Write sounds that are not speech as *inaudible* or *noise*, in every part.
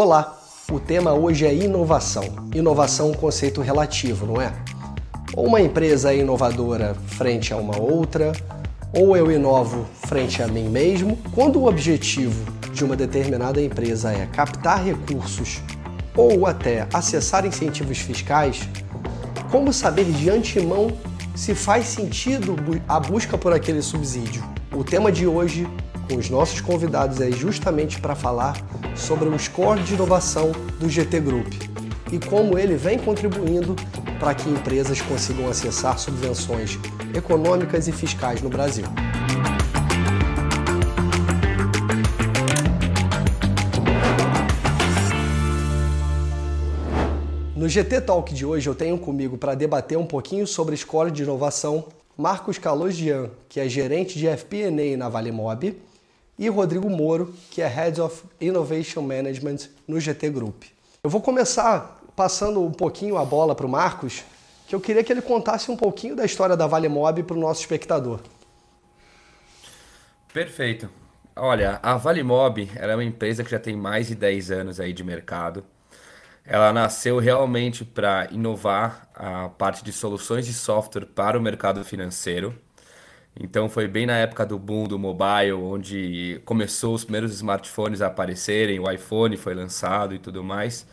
Olá, o tema hoje é inovação. Inovação é um conceito relativo, não é? Ou uma empresa é inovadora frente a uma outra, ou eu inovo frente a mim mesmo. Quando o objetivo de uma determinada empresa é captar recursos ou até acessar incentivos fiscais, como saber de antemão se faz sentido a busca por aquele subsídio? O tema de hoje com os nossos convidados é justamente para falar sobre o score de inovação do GT Group e como ele vem contribuindo para que empresas consigam acessar subvenções econômicas e fiscais no Brasil. No GT Talk de hoje eu tenho comigo para debater um pouquinho sobre score de inovação Marcos Calosian, que é gerente de FP&A na Valemob, e Rodrigo Moro, que é Head of Innovation Management no GT Group. Eu vou começar passando um pouquinho a bola para o Marcos, que eu queria que ele contasse um pouquinho da história da Vale Mob para o nosso espectador. Perfeito. Olha, a Vale Mob é uma empresa que já tem mais de 10 anos aí de mercado. Ela nasceu realmente para inovar a parte de soluções de software para o mercado financeiro. Então foi bem na época do boom do mobile, onde começou os primeiros smartphones a aparecerem, o iPhone foi lançado e tudo mais.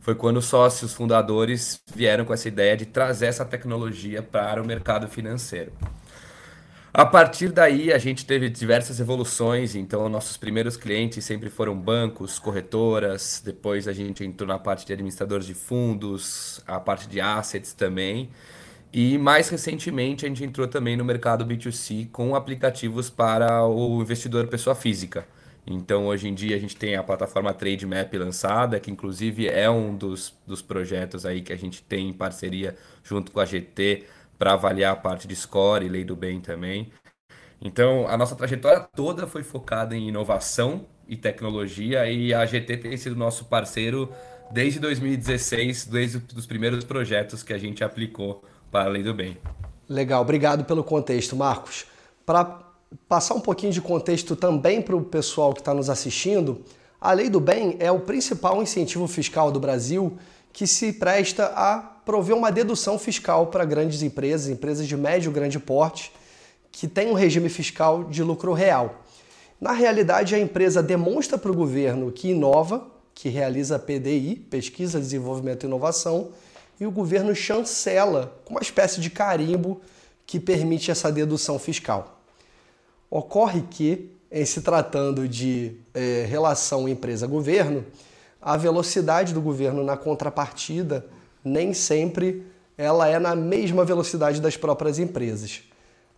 Foi quando os sócios fundadores vieram com essa ideia de trazer essa tecnologia para o mercado financeiro. A partir daí, a gente teve diversas evoluções. Então, nossos primeiros clientes sempre foram bancos, corretoras. Depois, a gente entrou na parte de administradores de fundos, a parte de assets também. E mais recentemente a gente entrou também no mercado B2C com aplicativos para o investidor pessoa física. Então hoje em dia a gente tem a plataforma Trademap lançada, que inclusive é um dos, dos projetos aí que a gente tem em parceria junto com a GT para avaliar a parte de score e lei do bem também. Então a nossa trajetória toda foi focada em inovação e tecnologia e a GT tem sido nosso parceiro desde 2016, desde os primeiros projetos que a gente aplicou para a lei do bem. Legal, obrigado pelo contexto, Marcos. Para passar um pouquinho de contexto também para o pessoal que está nos assistindo, a lei do bem é o principal incentivo fiscal do Brasil que se presta a prover uma dedução fiscal para grandes empresas, empresas de médio e grande porte, que têm um regime fiscal de lucro real. Na realidade, a empresa demonstra para o governo que inova, que realiza PDI, Pesquisa, Desenvolvimento e Inovação, e o governo chancela com uma espécie de carimbo que permite essa dedução fiscal. Ocorre que, em se tratando de é, relação empresa-governo, a velocidade do governo na contrapartida nem sempre ela é na mesma velocidade das próprias empresas.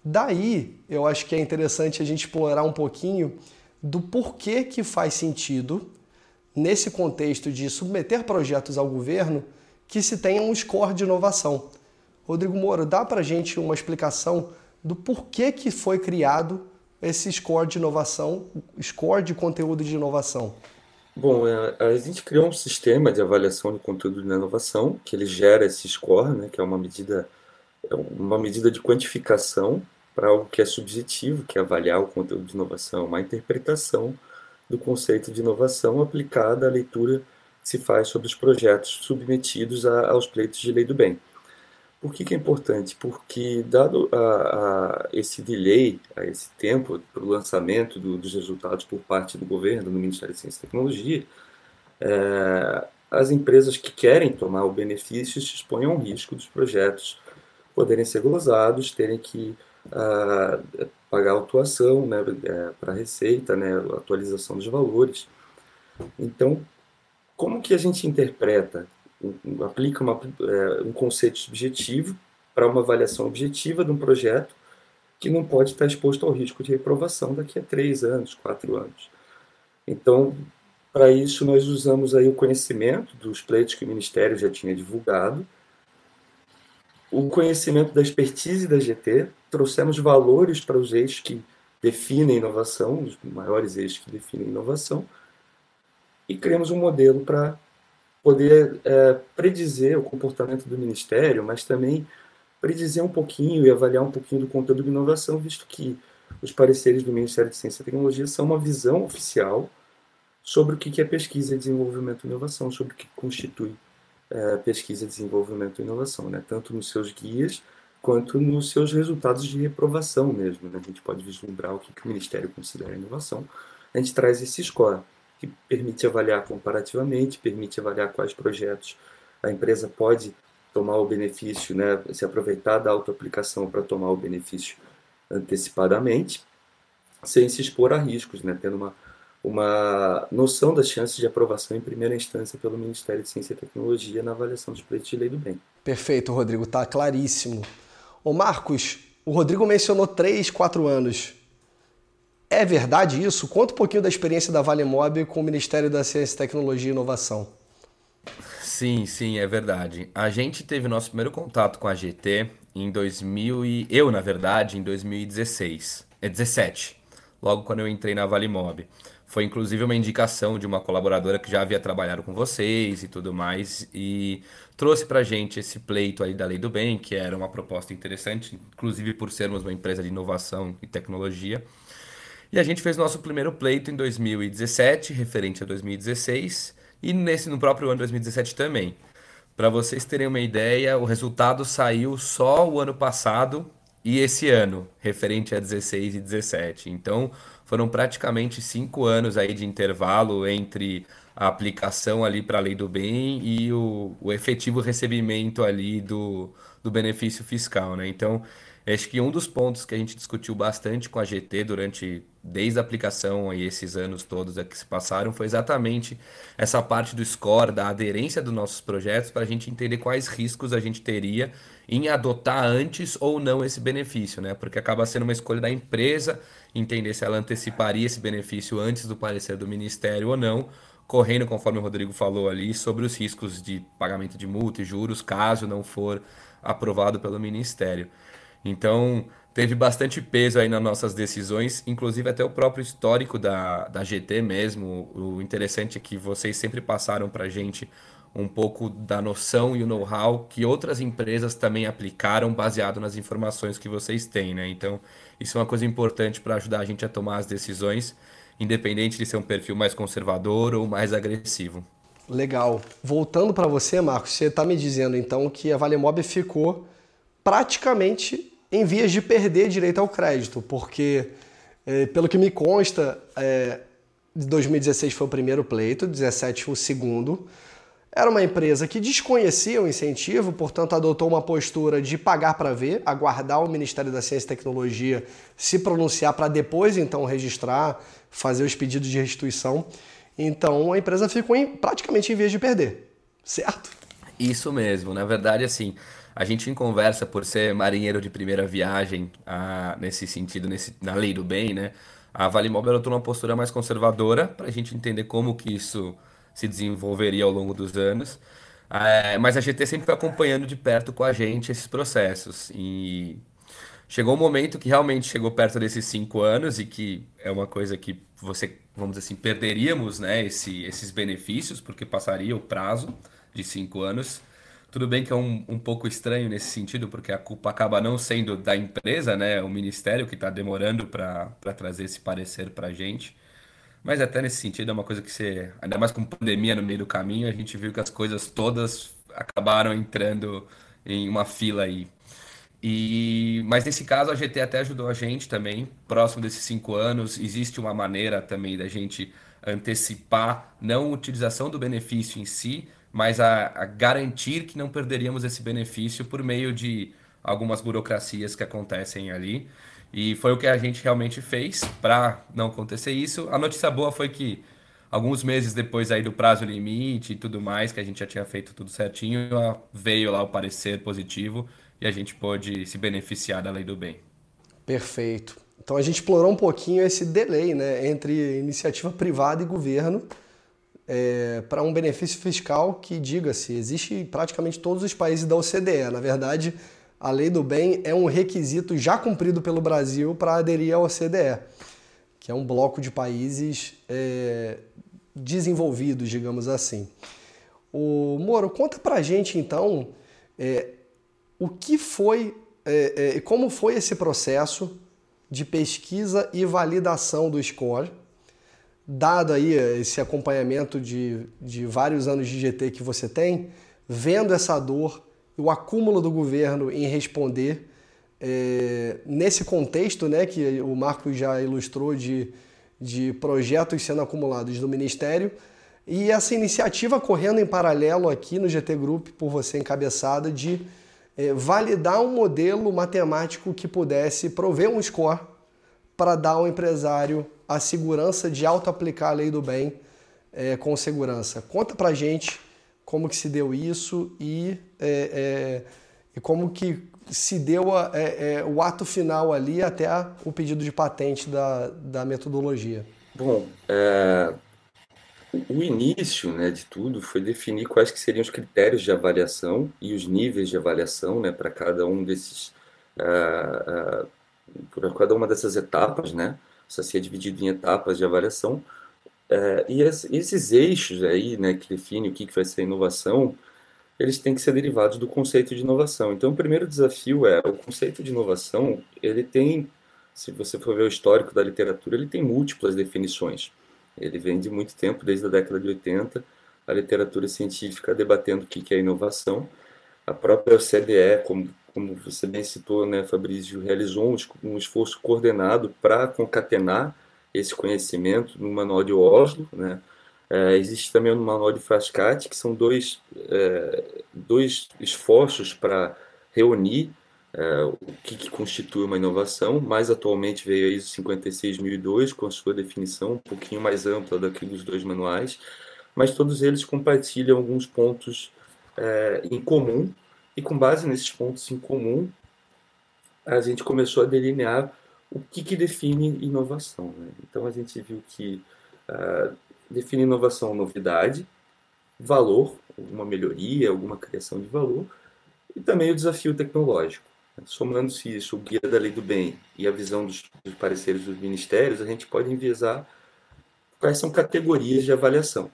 Daí, eu acho que é interessante a gente explorar um pouquinho do porquê que faz sentido, nesse contexto de submeter projetos ao governo, que se tenha um score de inovação. Rodrigo Moro, dá para gente uma explicação do porquê que foi criado esse score de inovação, score de conteúdo de inovação? Bom, é, a gente criou um sistema de avaliação de conteúdo de inovação que ele gera esse score, né, que é uma medida, é uma medida de quantificação para algo que é subjetivo, que é avaliar o conteúdo de inovação, uma interpretação do conceito de inovação aplicada à leitura se faz sobre os projetos submetidos a, aos pleitos de lei do bem. Por que, que é importante? Porque, dado a, a esse delay, a esse tempo para o lançamento do, dos resultados por parte do governo, do Ministério de Ciência e Tecnologia, é, as empresas que querem tomar o benefício se expõem ao risco dos projetos poderem ser glosados, terem que pagar autuação né, é, para a receita, né, atualização dos valores. Então, como que a gente interpreta, aplica uma, é, um conceito subjetivo para uma avaliação objetiva de um projeto que não pode estar exposto ao risco de reprovação daqui a três anos, quatro anos. Então, para isso, nós usamos aí o conhecimento dos pleitos que o Ministério já tinha divulgado, o conhecimento da expertise da GT, trouxemos valores para os eixos que definem inovação, os maiores eixos que definem inovação, e criamos um modelo para poder é, predizer o comportamento do Ministério, mas também predizer um pouquinho e avaliar um pouquinho do conteúdo de inovação, visto que os pareceres do Ministério de Ciência e Tecnologia são uma visão oficial sobre o que é pesquisa, desenvolvimento e inovação, sobre o que constitui é, pesquisa, desenvolvimento e inovação, né? tanto nos seus guias quanto nos seus resultados de reprovação mesmo. Né? A gente pode vislumbrar o que, que o Ministério considera inovação. A gente traz esse score, que permite avaliar comparativamente, permite avaliar quais projetos a empresa pode tomar o benefício, né? se aproveitar da autoaplicação para tomar o benefício antecipadamente, sem se expor a riscos, né? tendo uma, uma noção das chances de aprovação em primeira instância pelo Ministério de Ciência e Tecnologia na avaliação dos pleitos de lei do bem. Perfeito, Rodrigo, está claríssimo. Ô Marcos, o Rodrigo mencionou 3, 4 anos. É verdade isso? Conta um pouquinho da experiência da Valemob com o Ministério da Ciência, Tecnologia e Inovação. Sim, sim, é verdade. A gente teve nosso primeiro contato com a GT em 2000 e eu, na verdade, em 2016, é 17, logo quando eu entrei na Valemob. Foi inclusive uma indicação de uma colaboradora que já havia trabalhado com vocês e tudo mais, e trouxe para a gente esse pleito aí da Lei do Bem, que era uma proposta interessante, inclusive por sermos uma empresa de inovação e tecnologia. E a gente fez nosso primeiro pleito em 2017, referente a 2016, e nesse no próprio ano 2017 também. Para vocês terem uma ideia, o resultado saiu só o ano passado e esse ano, referente a 16 e 17. Então, foram praticamente cinco anos aí de intervalo entre a aplicação ali para a lei do bem e o, o efetivo recebimento ali do, do benefício fiscal, né? Então, acho que um dos pontos que a gente discutiu bastante com a GT durante desde a aplicação e esses anos todos que se passaram foi exatamente essa parte do score, da aderência dos nossos projetos para a gente entender quais riscos a gente teria em adotar antes ou não esse benefício, né? Porque acaba sendo uma escolha da empresa entender se ela anteciparia esse benefício antes do parecer do Ministério ou não, correndo, conforme o Rodrigo falou ali, sobre os riscos de pagamento de multa e juros, caso não for aprovado pelo Ministério. Então, teve bastante peso aí nas nossas decisões, inclusive até o próprio histórico da, da GT mesmo. O interessante é que vocês sempre passaram para gente um pouco da noção e o know-how que outras empresas também aplicaram baseado nas informações que vocês têm, né? Então, isso é uma coisa importante para ajudar a gente a tomar as decisões, independente de ser um perfil mais conservador ou mais agressivo. Legal. Voltando para você, Marcos, você está me dizendo então que a Valemob ficou praticamente em vias de perder direito ao crédito, porque, é, pelo que me consta, é, 2016 foi o primeiro pleito, 2017 foi o segundo. Era uma empresa que desconhecia o incentivo, portanto, adotou uma postura de pagar para ver, aguardar o Ministério da Ciência e Tecnologia se pronunciar para depois, então, registrar, fazer os pedidos de restituição. Então, a empresa ficou em, praticamente em vez de perder, certo? Isso mesmo. Na verdade, assim, a gente em conversa, por ser marinheiro de primeira viagem, ah, nesse sentido, nesse, na lei do bem, né? A Vale Mobile adotou uma postura mais conservadora para a gente entender como que isso se desenvolveria ao longo dos anos. É, mas a GT sempre foi acompanhando de perto com a gente esses processos. E chegou um momento que realmente chegou perto desses cinco anos e que é uma coisa que você, vamos dizer assim, perderíamos né, esse, esses benefícios, porque passaria o prazo de cinco anos. Tudo bem que é um, um pouco estranho nesse sentido, porque a culpa acaba não sendo da empresa, né? O ministério que está demorando para trazer esse parecer para a gente. Mas até nesse sentido é uma coisa que você, ainda mais com pandemia no meio do caminho, a gente viu que as coisas todas acabaram entrando em uma fila aí. E, mas nesse caso a GT até ajudou a gente também, próximo desses cinco anos, existe uma maneira também da gente antecipar não a utilização do benefício em si, mas a, a garantir que não perderíamos esse benefício por meio de algumas burocracias que acontecem ali. E foi o que a gente realmente fez para não acontecer isso. A notícia boa foi que alguns meses depois aí do prazo limite e tudo mais, que a gente já tinha feito tudo certinho, veio lá o parecer positivo e a gente pôde se beneficiar da lei do bem. Perfeito. Então a gente explorou um pouquinho esse delay né, entre iniciativa privada e governo é, para um benefício fiscal que, diga-se, existe em praticamente todos os países da OCDE. Na verdade, a lei do bem é um requisito já cumprido pelo Brasil para aderir ao OCDE, que é um bloco de países é, desenvolvidos, digamos assim. O Moro, conta para gente então é, o que foi, é, é, como foi esse processo de pesquisa e validação do score dado aí esse acompanhamento de, de vários anos de GT que você tem, vendo essa dor, o acúmulo do governo em responder, é, nesse contexto né, que o Marco já ilustrou de, de projetos sendo acumulados do Ministério, e essa iniciativa correndo em paralelo aqui no GT Group, por você encabeçada, de é, validar um modelo matemático que pudesse prover um score para dar ao empresário a segurança de auto-aplicar a lei do bem é, com segurança. Conta para gente como que se deu isso e, é, é e como que se deu a, é, é, o ato final ali até a, o pedido de patente da, da metodologia. Bom, o início né, de tudo foi definir quais que seriam os critérios de avaliação e os níveis de avaliação né, para cada um desses, uh, uh, por cada uma dessas etapas, né? Assim é dividido em etapas de avaliação. Uh, e esses eixos aí, né, que definem o que vai ser inovação, eles têm que ser derivados do conceito de inovação. Então, o primeiro desafio é o conceito de inovação. Ele tem, se você for ver o histórico da literatura, ele tem múltiplas definições. Ele vem de muito tempo, desde a década de 80, a literatura científica debatendo o que é inovação. A própria OCDE, como, como você bem citou, né, Fabrício, realizou um, esforço coordenado para concatenar esse conhecimento no Manual de Oslo, né, é, existe também no Manual de Frascati, que são dois, é, dois esforços para reunir é, o que, que, constitui uma inovação. Mais atualmente veio a ISO 56002 com a sua definição um pouquinho mais ampla daqueles dos dois manuais, mas todos eles compartilham alguns pontos é, em comum e com base nesses pontos em comum a gente começou a delinear o que, que define inovação. Né? Então a gente viu que uh, define inovação novidade, valor, alguma melhoria, alguma criação de valor, e também o desafio tecnológico. Somando-se isso, o guia da lei do bem e a visão dos, dos pareceres dos ministérios, a gente pode enviesar quais são categorias de avaliação.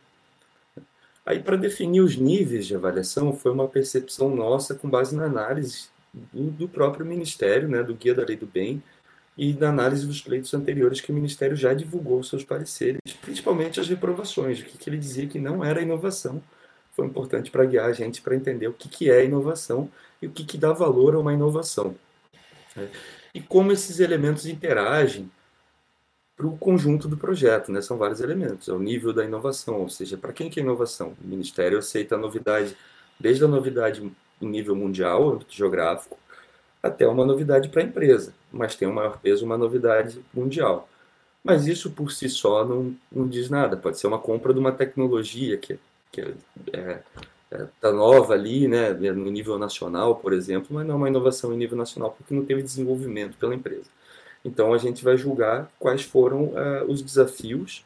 Aí, para definir os níveis de avaliação, foi uma percepção nossa com base na análise do, do próprio Ministério, né, do Guia da Lei do Bem, e da análise dos pleitos anteriores que o Ministério já divulgou seus pareceres, principalmente as reprovações, o que, que ele dizia que não era inovação. Foi importante para guiar a gente para entender o que, que é inovação e o que, que dá valor a uma inovação. Né? E como esses elementos interagem para o conjunto do projeto, né? São vários elementos. É o nível da inovação, ou seja, para quem que é inovação? O Ministério aceita a novidade, desde a novidade em nível mundial, geográfico, até uma novidade para a empresa, mas tem um maior peso uma novidade mundial. Mas isso por si só não, não diz nada. Pode ser uma compra de uma tecnologia que, que é, é, tá nova ali, né, no nível nacional, por exemplo, mas não é uma inovação em nível nacional porque não teve desenvolvimento pela empresa. Então a gente vai julgar quais foram uh, os desafios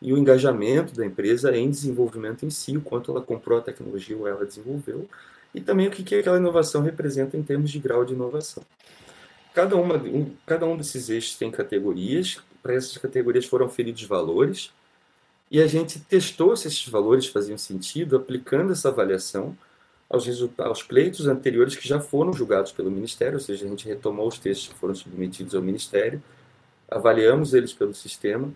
e o engajamento da empresa em desenvolvimento em si, o quanto ela comprou a tecnologia ou ela desenvolveu, e também o que aquela inovação representa em termos de grau de inovação. Cada, uma, um, cada um desses eixos tem categorias, para essas categorias foram feridos valores, e a gente testou se esses valores faziam sentido aplicando essa avaliação aos, aos pleitos anteriores que já foram julgados pelo Ministério, ou seja, a gente retomou os textos que foram submetidos ao Ministério, avaliamos eles pelo sistema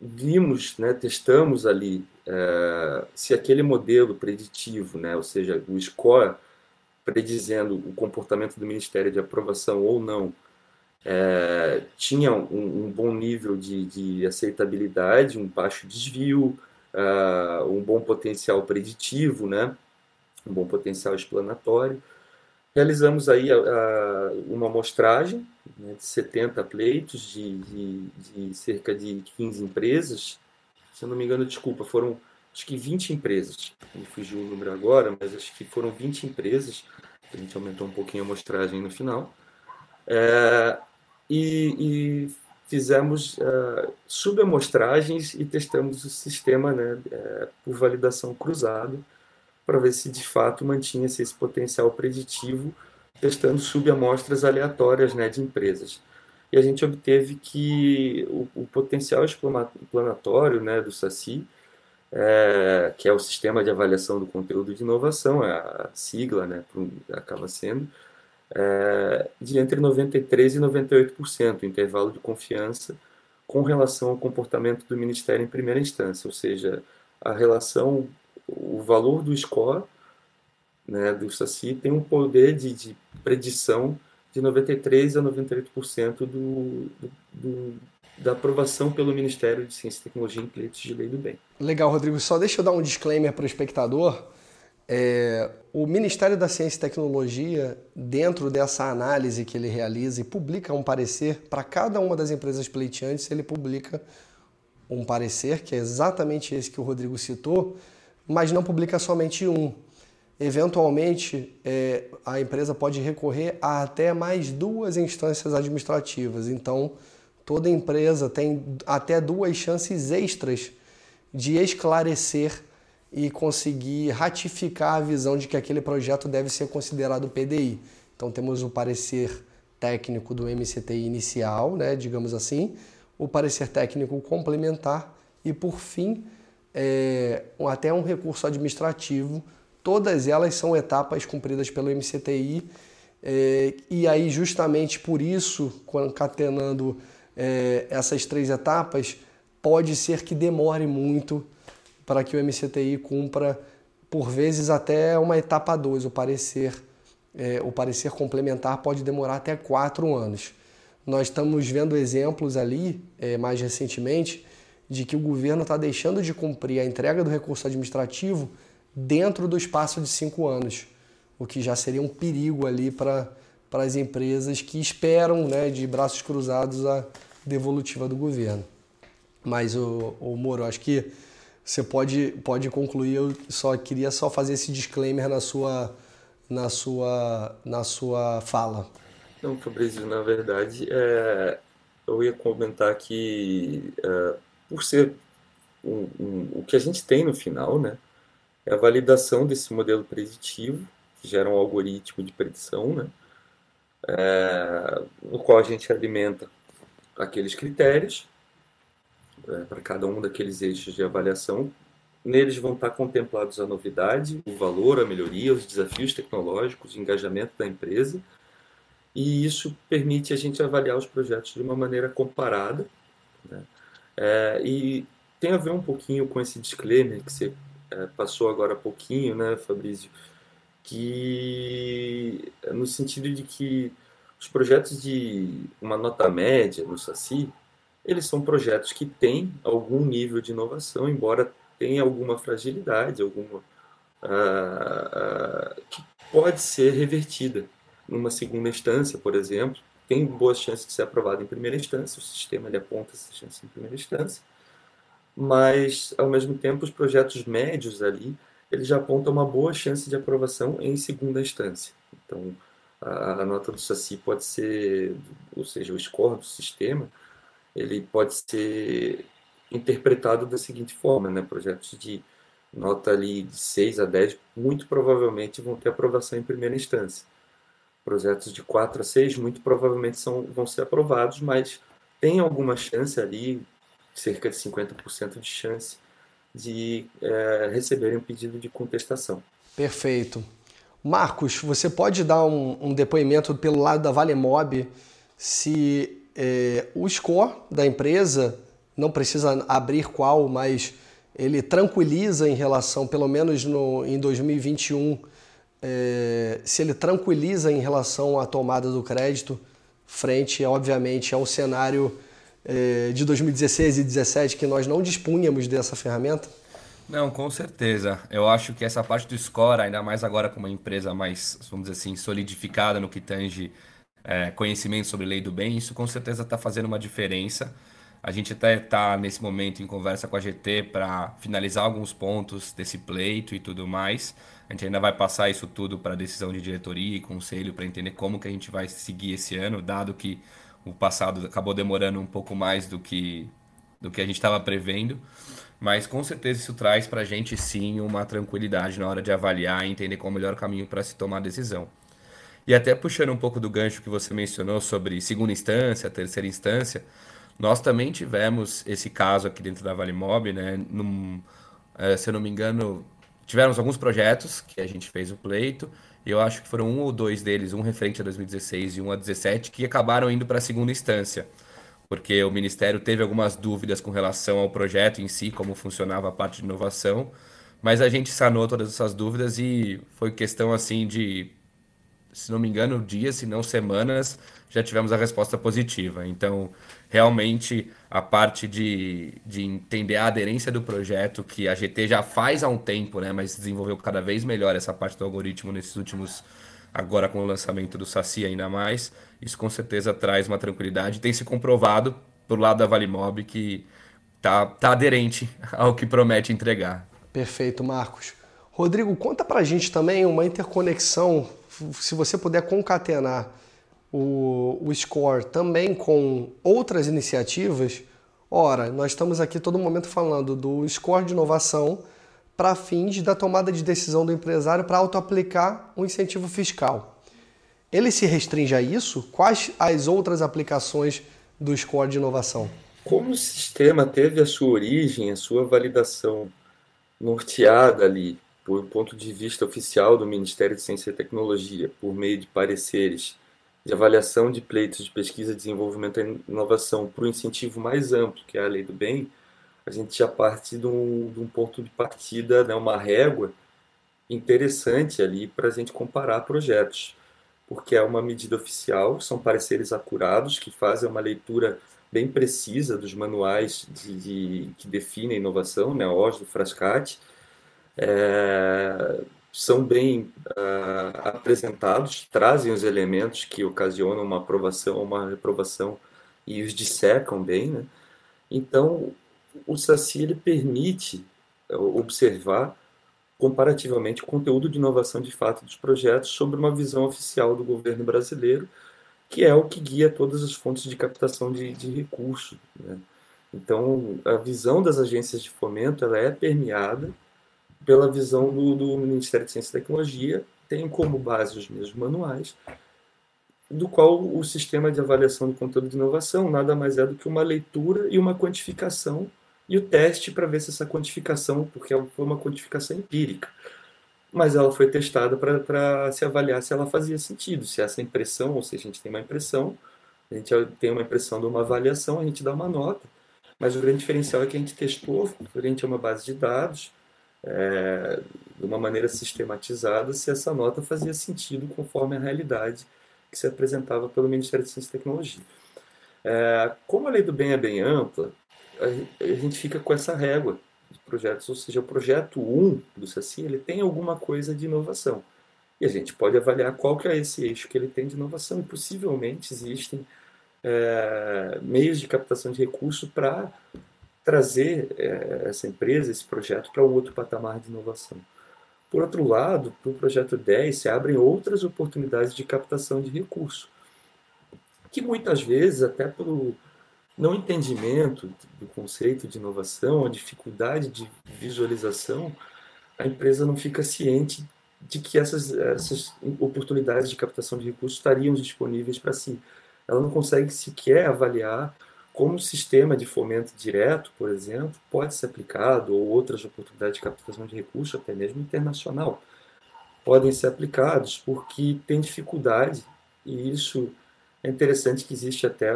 vimos, né, testamos ali é, se aquele modelo preditivo, né, ou seja, o score predizendo o comportamento do Ministério de aprovação ou não, é, tinha um, um, bom nível de, de, aceitabilidade, um baixo desvio, uh, um bom potencial preditivo, né, um bom potencial explanatório. Realizamos aí a, a, uma amostragem né, de 70 pleitos de, de, de, cerca de 15 empresas. Se eu não me engano, desculpa, foram acho que 20 empresas. Me fugiu o número agora, mas acho que foram 20 empresas. A gente aumentou um pouquinho a amostragem no final. É, e, e, fizemos uh, subamostragens e testamos o sistema né, é, por validação cruzada para ver se de fato mantinha-se esse potencial preditivo, testando subamostras aleatórias né, de empresas. E a gente obteve que o, o potencial explanatório né, do SACI, é, que é o Sistema de Avaliação do Conteúdo de Inovação, é a sigla, né, acaba sendo, é, de entre 93% e 98%, intervalo de confiança, com relação ao comportamento do Ministério em primeira instância, ou seja, a relação, o valor do score né, do SACI tem um poder de, de predição de 93% a 98% do, do, do, da aprovação pelo Ministério de Ciência e Tecnologia em pleitos de lei do bem. Legal, Rodrigo. Só deixa eu dar um disclaimer para o espectador. É, o Ministério da Ciência e Tecnologia, dentro dessa análise que ele realiza e publica um parecer para cada uma das empresas pleiteantes, ele publica um parecer que é exatamente esse que o Rodrigo citou, mas não publica somente um. Eventualmente, é, a empresa pode recorrer a até mais duas instâncias administrativas. Então, toda empresa tem até duas chances extras de esclarecer e conseguir ratificar a visão de que aquele projeto deve ser considerado PDI. Então temos o parecer técnico do MCTI inicial, né, digamos assim, o parecer técnico complementar e, por fim, é, até um recurso administrativo. Todas elas são etapas cumpridas pelo MCTI é, e aí justamente por isso, concatenando é, essas três etapas, pode ser que demore muito para que o MCTI cumpra, por vezes, até uma etapa 2, o parecer. É, o parecer complementar pode demorar até quatro anos. Nós estamos vendo exemplos ali, é, mais recentemente, de que o governo está deixando de cumprir a entrega do recurso administrativo dentro do espaço de cinco anos, o que já seria um perigo ali para as empresas que esperam né, de braços cruzados a devolutiva do governo. Mas, o, o Moro, acho que você pode, pode concluir. Eu só queria só fazer esse disclaimer na sua, na sua, na sua fala. Não, Fabrício, na verdade, é, eu ia comentar que, é, por ser um, um, o que a gente tem no final, né, é a validação desse modelo preditivo, que gera um algoritmo de predição, né, é, no qual a gente alimenta aqueles critérios é, para cada um daqueles eixos de avaliação. Neles vão estar contemplados a novidade, o valor, a melhoria, os desafios tecnológicos, o engajamento da empresa, e isso permite a gente avaliar os projetos de uma maneira comparada. Né? É, e tem a ver um pouquinho com esse disclaimer que você é, passou agora há pouquinho, né, Fabrício? Que no sentido de que os projetos de uma nota média no SACI, eles são projetos que têm algum nível de inovação, embora tenha alguma fragilidade, alguma uh, uh, que pode ser revertida numa segunda instância, por exemplo. Tem boas chances de ser aprovado em primeira instância, o sistema ele aponta essa chance em primeira instância, mas ao mesmo tempo os projetos médios ali eles já apontam uma boa chance de aprovação em segunda instância. Então a, a nota do SACI pode ser, ou seja, o score do sistema ele pode ser interpretado da seguinte forma, né? Projetos de nota ali de 6 a 10 muito provavelmente vão ter aprovação em primeira instância. Projetos de 4 a 6 muito provavelmente são, vão ser aprovados, mas tem alguma chance ali, cerca de 50% de chance, de é, receberem um pedido de contestação. Perfeito. Marcos, você pode dar um, um depoimento pelo lado da Valemob se é, o score da empresa, não precisa abrir qual, mas ele tranquiliza em relação, pelo menos no, em 2021, é, se ele tranquiliza em relação à tomada do crédito, frente, obviamente, ao cenário é, de 2016 e 2017, que nós não dispunhamos dessa ferramenta? Não, com certeza. Eu acho que essa parte do score, ainda mais agora com uma empresa mais, vamos dizer assim, solidificada no que tange é, conhecimento sobre lei do bem, isso com certeza está fazendo uma diferença. A gente até está nesse momento em conversa com a GT para finalizar alguns pontos desse pleito e tudo mais. A gente ainda vai passar isso tudo para decisão de diretoria e conselho para entender como que a gente vai seguir esse ano, dado que o passado acabou demorando um pouco mais do que, do que a gente estava prevendo. Mas com certeza isso traz para a gente sim uma tranquilidade na hora de avaliar e entender qual é o melhor caminho para se tomar a decisão. E até puxando um pouco do gancho que você mencionou sobre segunda instância, terceira instância, nós também tivemos esse caso aqui dentro da Vale Mob, né? Num, é, se eu não me engano, tivemos alguns projetos que a gente fez o pleito, e eu acho que foram um ou dois deles, um referente a 2016 e um a 2017, que acabaram indo para a segunda instância. porque o Ministério teve algumas dúvidas com relação ao projeto em si, como funcionava a parte de inovação, mas a gente sanou todas essas dúvidas e foi questão assim de, se não me engano, dias, se não semanas, já tivemos a resposta positiva. Então, realmente, a parte de, de entender a aderência do projeto, que a GT já faz há um tempo, né, mas desenvolveu cada vez melhor essa parte do algoritmo nesses últimos agora com o lançamento do Saci ainda mais, isso com certeza traz uma tranquilidade. Tem se comprovado por lado da Valimob que tá, tá aderente *laughs* ao que promete entregar. Perfeito, Marcos. Rodrigo, conta pra gente também uma interconexão, se você puder concatenar o, o Score também com outras iniciativas. Ora, nós estamos aqui todo momento falando do Score de inovação, para fins da tomada de decisão do empresário para auto-aplicar um incentivo fiscal. Ele se restringe a isso? Quais as outras aplicações do score de inovação? Como o sistema teve a sua origem, a sua validação norteada ali, por ponto de vista oficial do Ministério de Ciência e Tecnologia, por meio de pareceres de avaliação de pleitos de pesquisa, desenvolvimento e inovação para o incentivo mais amplo, que é a lei do bem, a gente já parte de um, de um ponto de partida, né, uma régua interessante ali para a gente comparar projetos, porque é uma medida oficial, são pareceres acurados que fazem uma leitura bem precisa dos manuais de, de que definem a inovação, né, OS do Frascati, é, são bem uh, apresentados, trazem os elementos que ocasionam uma aprovação ou uma reprovação e os dissecam bem, né? Então, o SACI permite é, observar comparativamente o conteúdo de inovação de fato dos projetos sobre uma visão oficial do governo brasileiro, que é o que guia todas as fontes de captação de, de recursos. Né? Então, a visão das agências de fomento ela é permeada pela visão do, do Ministério de Ciência e Tecnologia, tem como base os mesmos manuais, do qual o sistema de avaliação de conteúdo de inovação nada mais é do que uma leitura e uma quantificação e o teste para ver se essa quantificação, porque foi uma quantificação empírica, mas ela foi testada para se avaliar se ela fazia sentido, se essa impressão, ou se a gente tem uma impressão, a gente tem uma impressão de uma avaliação, a gente dá uma nota, mas o grande diferencial é que a gente testou a uma base de dados, é, de uma maneira sistematizada, se essa nota fazia sentido conforme a realidade que se apresentava pelo Ministério de Ciência e Tecnologia. É, como a lei do bem é bem ampla, a gente fica com essa régua de projetos, ou seja, o projeto 1 do SACI ele tem alguma coisa de inovação. E a gente pode avaliar qual que é esse eixo que ele tem de inovação, e possivelmente existem é, meios de captação de recursos para trazer é, essa empresa, esse projeto, para um outro patamar de inovação. Por outro lado, para o projeto 10 se abrem outras oportunidades de captação de recursos, que muitas vezes, até pelo não entendimento do conceito de inovação, a dificuldade de visualização, a empresa não fica ciente de que essas, essas oportunidades de captação de recursos estariam disponíveis para si. Ela não consegue sequer avaliar como o sistema de fomento direto, por exemplo, pode ser aplicado, ou outras oportunidades de captação de recursos, até mesmo internacional, podem ser aplicados, porque tem dificuldade, e isso é interessante que existe até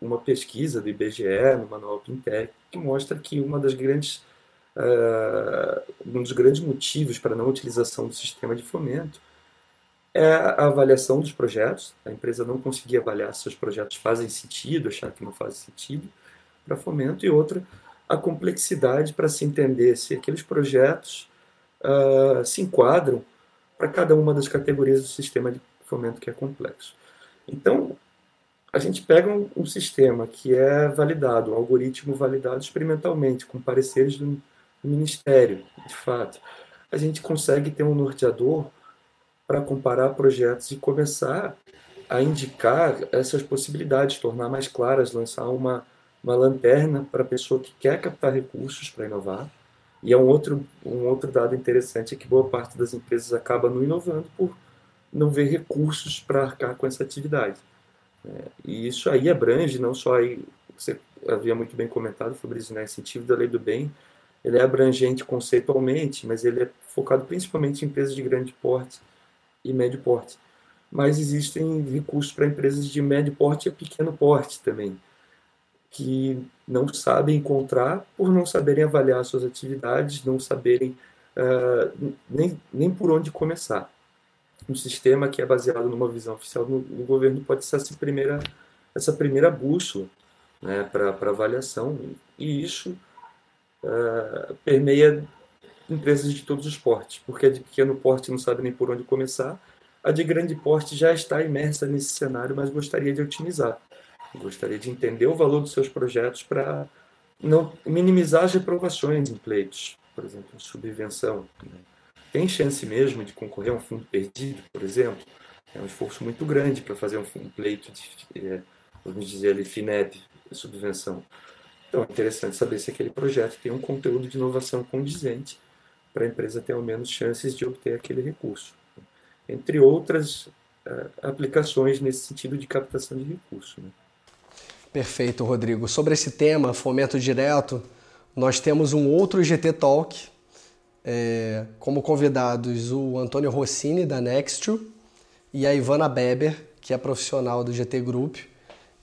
uma pesquisa do IBGE no Manual Pintec que mostra que uma das grandes, uh, um dos grandes motivos para não utilização do sistema de fomento é a avaliação dos projetos. A empresa não conseguir avaliar se os projetos fazem sentido, achar que não fazem sentido para fomento, e outra, a complexidade para se entender se aqueles projetos uh, se enquadram para cada uma das categorias do sistema de fomento que é complexo. Então, a gente pega um, um, sistema que é validado, um algoritmo validado experimentalmente, com pareceres do, do Ministério, de fato. A gente consegue ter um norteador para comparar projetos e começar a indicar essas possibilidades, tornar mais claras, lançar uma, uma lanterna para a pessoa que quer captar recursos para inovar. E é um outro, um outro dado interessante é que boa parte das empresas acaba não inovando por não ver recursos para arcar com essa atividade. É, e isso aí abrange não só aí, você havia muito bem comentado, Fabrício, né, incentivo da lei do bem, ele é abrangente conceitualmente, mas ele é focado principalmente em empresas de grande porte e médio porte. Mas existem recursos para empresas de médio porte e pequeno porte também. que não sabem encontrar por não saberem avaliar suas atividades, não saberem uh, nem, nem por onde começar. Um sistema que é baseado numa visão oficial do, do governo pode ser essa primeira, essa primeira bússola né, para avaliação, e isso uh, permeia empresas de todos os portes, porque a de pequeno porte não sabe nem por onde começar, a de grande porte já está imersa nesse cenário, mas gostaria de otimizar. Gostaria de entender o valor dos seus projetos para não minimizar as reprovações em pleitos, por exemplo, em subvenção. Né? Tem chance mesmo de concorrer a um fundo perdido, por exemplo? É um esforço muito grande para fazer um, pleito de, é, vamos dizer ali, FINEP, subvenção. Então, é interessante saber se aquele projeto tem um conteúdo de inovação condizente para a empresa ter ao menos chances de obter aquele recurso. Entre outras uh, aplicações nesse sentido de captação de recurso. Né? Perfeito, Rodrigo. Sobre esse tema, fomento direto, nós temos um outro GT Talk, é, como convidados o Antônio Rossini, da Nextro, e a Ivana Beber, que é profissional do GT Group.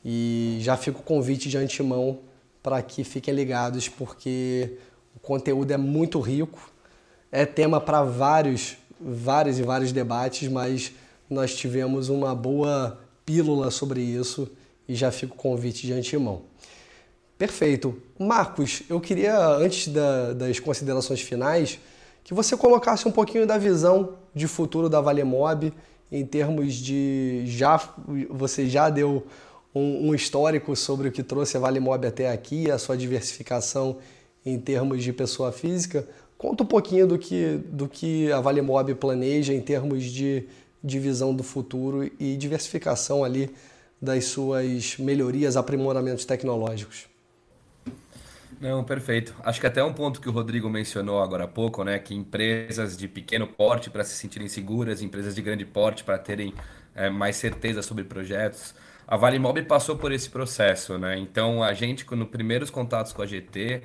E já fica o convite de antemão para que fiquem ligados, porque o conteúdo é muito rico, é tema para vários, vários e vários debates, mas nós tivemos uma boa pílula sobre isso e já fica o convite de antemão. Perfeito. Marcos, eu queria, antes da, das considerações finais, que você colocasse um pouquinho da visão de futuro da Valemob em termos de. já Você já deu um, um histórico sobre o que trouxe a Valemob até aqui, a sua diversificação em termos de pessoa física. Conta um pouquinho do que, do que a Valemob planeja em termos de divisão do futuro e diversificação ali das suas melhorias, aprimoramentos tecnológicos. Não, perfeito. Acho que até um ponto que o Rodrigo mencionou agora há pouco, né, que empresas de pequeno porte para se sentirem seguras, empresas de grande porte para terem é, mais certeza sobre projetos. A Vale Mob passou por esse processo, né? Então a gente, nos primeiros contatos com a GT,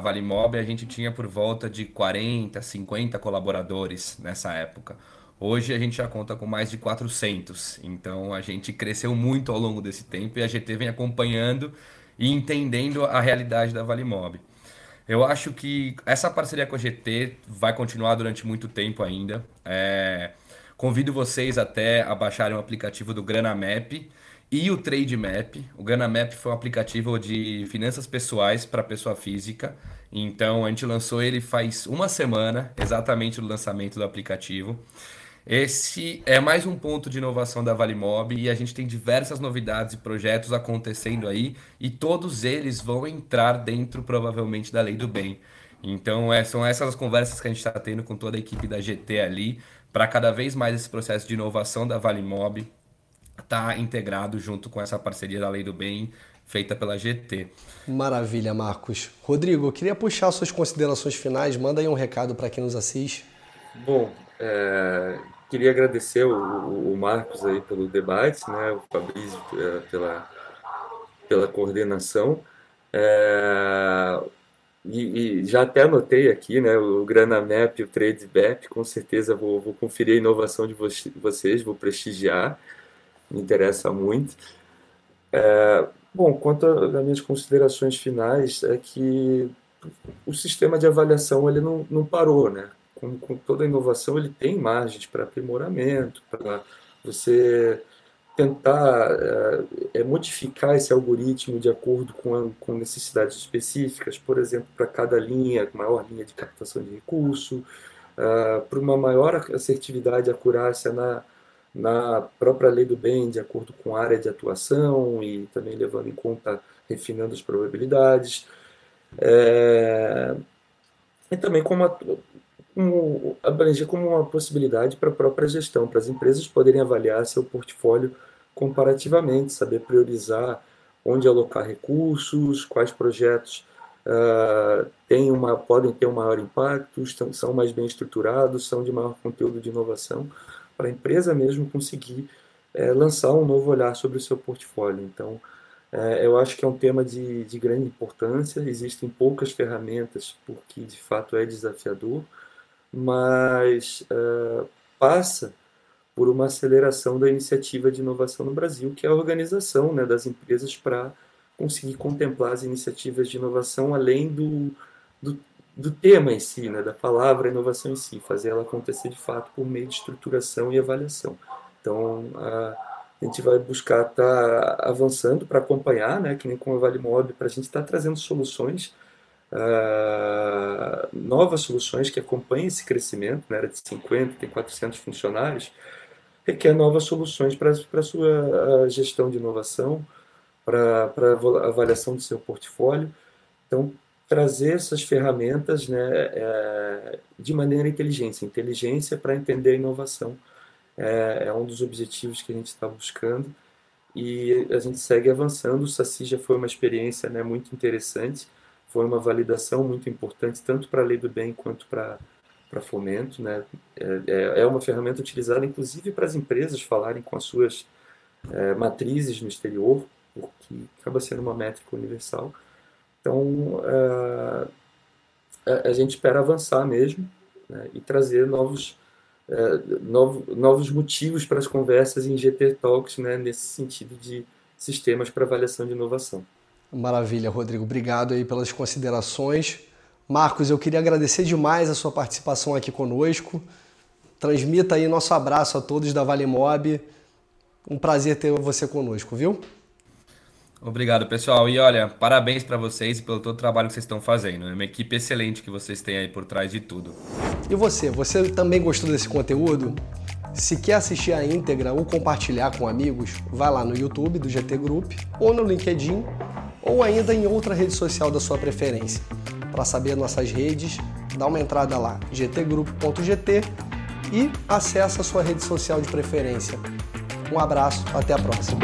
Vale Mob, a gente tinha por volta de 40, 50 colaboradores nessa época. Hoje a gente já conta com mais de 400, então a gente cresceu muito ao longo desse tempo e a GT vem acompanhando e entendendo a realidade da Valimob. Eu acho que essa parceria com a GT vai continuar durante muito tempo ainda. É... Convido vocês até a baixarem o aplicativo do Granamap e o Trade Map. O Granamap foi um aplicativo de finanças pessoais para pessoa física. Então a gente lançou ele faz uma semana, exatamente o lançamento do aplicativo. Esse é mais um ponto de inovação da Valimob e a gente tem diversas novidades e projetos acontecendo aí e todos eles vão entrar dentro provavelmente da lei do bem. Então é, são essas as conversas que a gente está tendo com toda a equipe da GT ali para cada vez mais esse processo de inovação da Valimob estar tá integrado junto com essa parceria da lei do bem feita pela GT. Maravilha, Marcos. Rodrigo, eu queria puxar suas considerações finais. Manda aí um recado para quem nos assiste. Bom, é, queria agradecer o, o, Marcos aí pelo debate, né, o Fabrício é, pela, pela coordenação. É, e, e, já até anotei aqui, né, o Granamap e o TradeBap, com certeza vou, vou conferir a inovação de vocês, vou prestigiar, me interessa muito. É, bom, quanto às minhas considerações finais, é que o sistema de avaliação ele não, não parou, né? com, com toda inovação, ele tem margens para aprimoramento, para você tentar é, é, modificar esse algoritmo de acordo com, a, com necessidades específicas, por exemplo, para cada linha, maior linha de captação de recurso, uh, para uma maior assertividade e acurácia na, na própria lei do bem, de acordo com a área de atuação e também levando em conta, refinando as probabilidades. É, e também como a, como, abranger como uma possibilidade para a própria gestão, para as empresas poderem avaliar seu portfólio comparativamente, saber priorizar onde alocar recursos, quais projetos uh, têm uma, podem ter um maior impacto, estão, são mais bem estruturados, são de maior conteúdo de inovação, para a empresa mesmo conseguir é, lançar um novo olhar sobre o seu portfólio. Então, é, eu acho que é um tema de, de grande importância, existem poucas ferramentas, porque de fato é desafiador, mas uh, passa por uma aceleração da iniciativa de inovação no Brasil, que é a organização né, das empresas para conseguir contemplar as iniciativas de inovação além do, do, do tema em si, né, da palavra inovação em si, fazer ela acontecer de fato por meio de estruturação e avaliação. Então, a, a gente vai buscar estar tá avançando para acompanhar, né, que nem com a Vale para a gente estar tá trazendo soluções, uh, novas soluções que acompanhem esse crescimento, né, era de 50, tem 400 funcionários, requer novas soluções para a sua gestão de inovação, para avaliação do seu portfólio. Então, trazer essas ferramentas né, é, de maneira inteligente. Inteligência para entender a inovação é, é, um dos objetivos que a gente está buscando e a gente segue avançando. O Saci já foi uma experiência né, muito interessante, foi uma validação muito importante, tanto para a lei do bem quanto para para fomento, né? É, é, é uma ferramenta utilizada inclusive para as empresas falarem com as suas é, matrizes no exterior, porque acaba sendo uma métrica universal. Então, uh, a, gente espera avançar mesmo né, e trazer novos, uh, novo, novos motivos para as conversas em GT Talks né, nesse sentido de sistemas para avaliação de inovação. Maravilha, Rodrigo. Obrigado aí pelas considerações. Marcos, eu queria agradecer demais a sua participação aqui conosco. Transmita aí nosso abraço a todos da Vale Mob. Um prazer ter você conosco, viu? Obrigado, pessoal. E olha, parabéns para vocês pelo todo o trabalho que vocês estão fazendo. É uma equipe excelente que vocês têm aí por trás de tudo. E você, você também gostou desse conteúdo? Se quer assistir a íntegra ou compartilhar com amigos, vai lá no YouTube do GT Group ou no LinkedIn ou ainda em outra rede social da sua preferência. Para saber nossas redes, dá uma entrada lá, gtgroup.gt e acessa a sua rede social de preferência. Um abraço, até a próxima.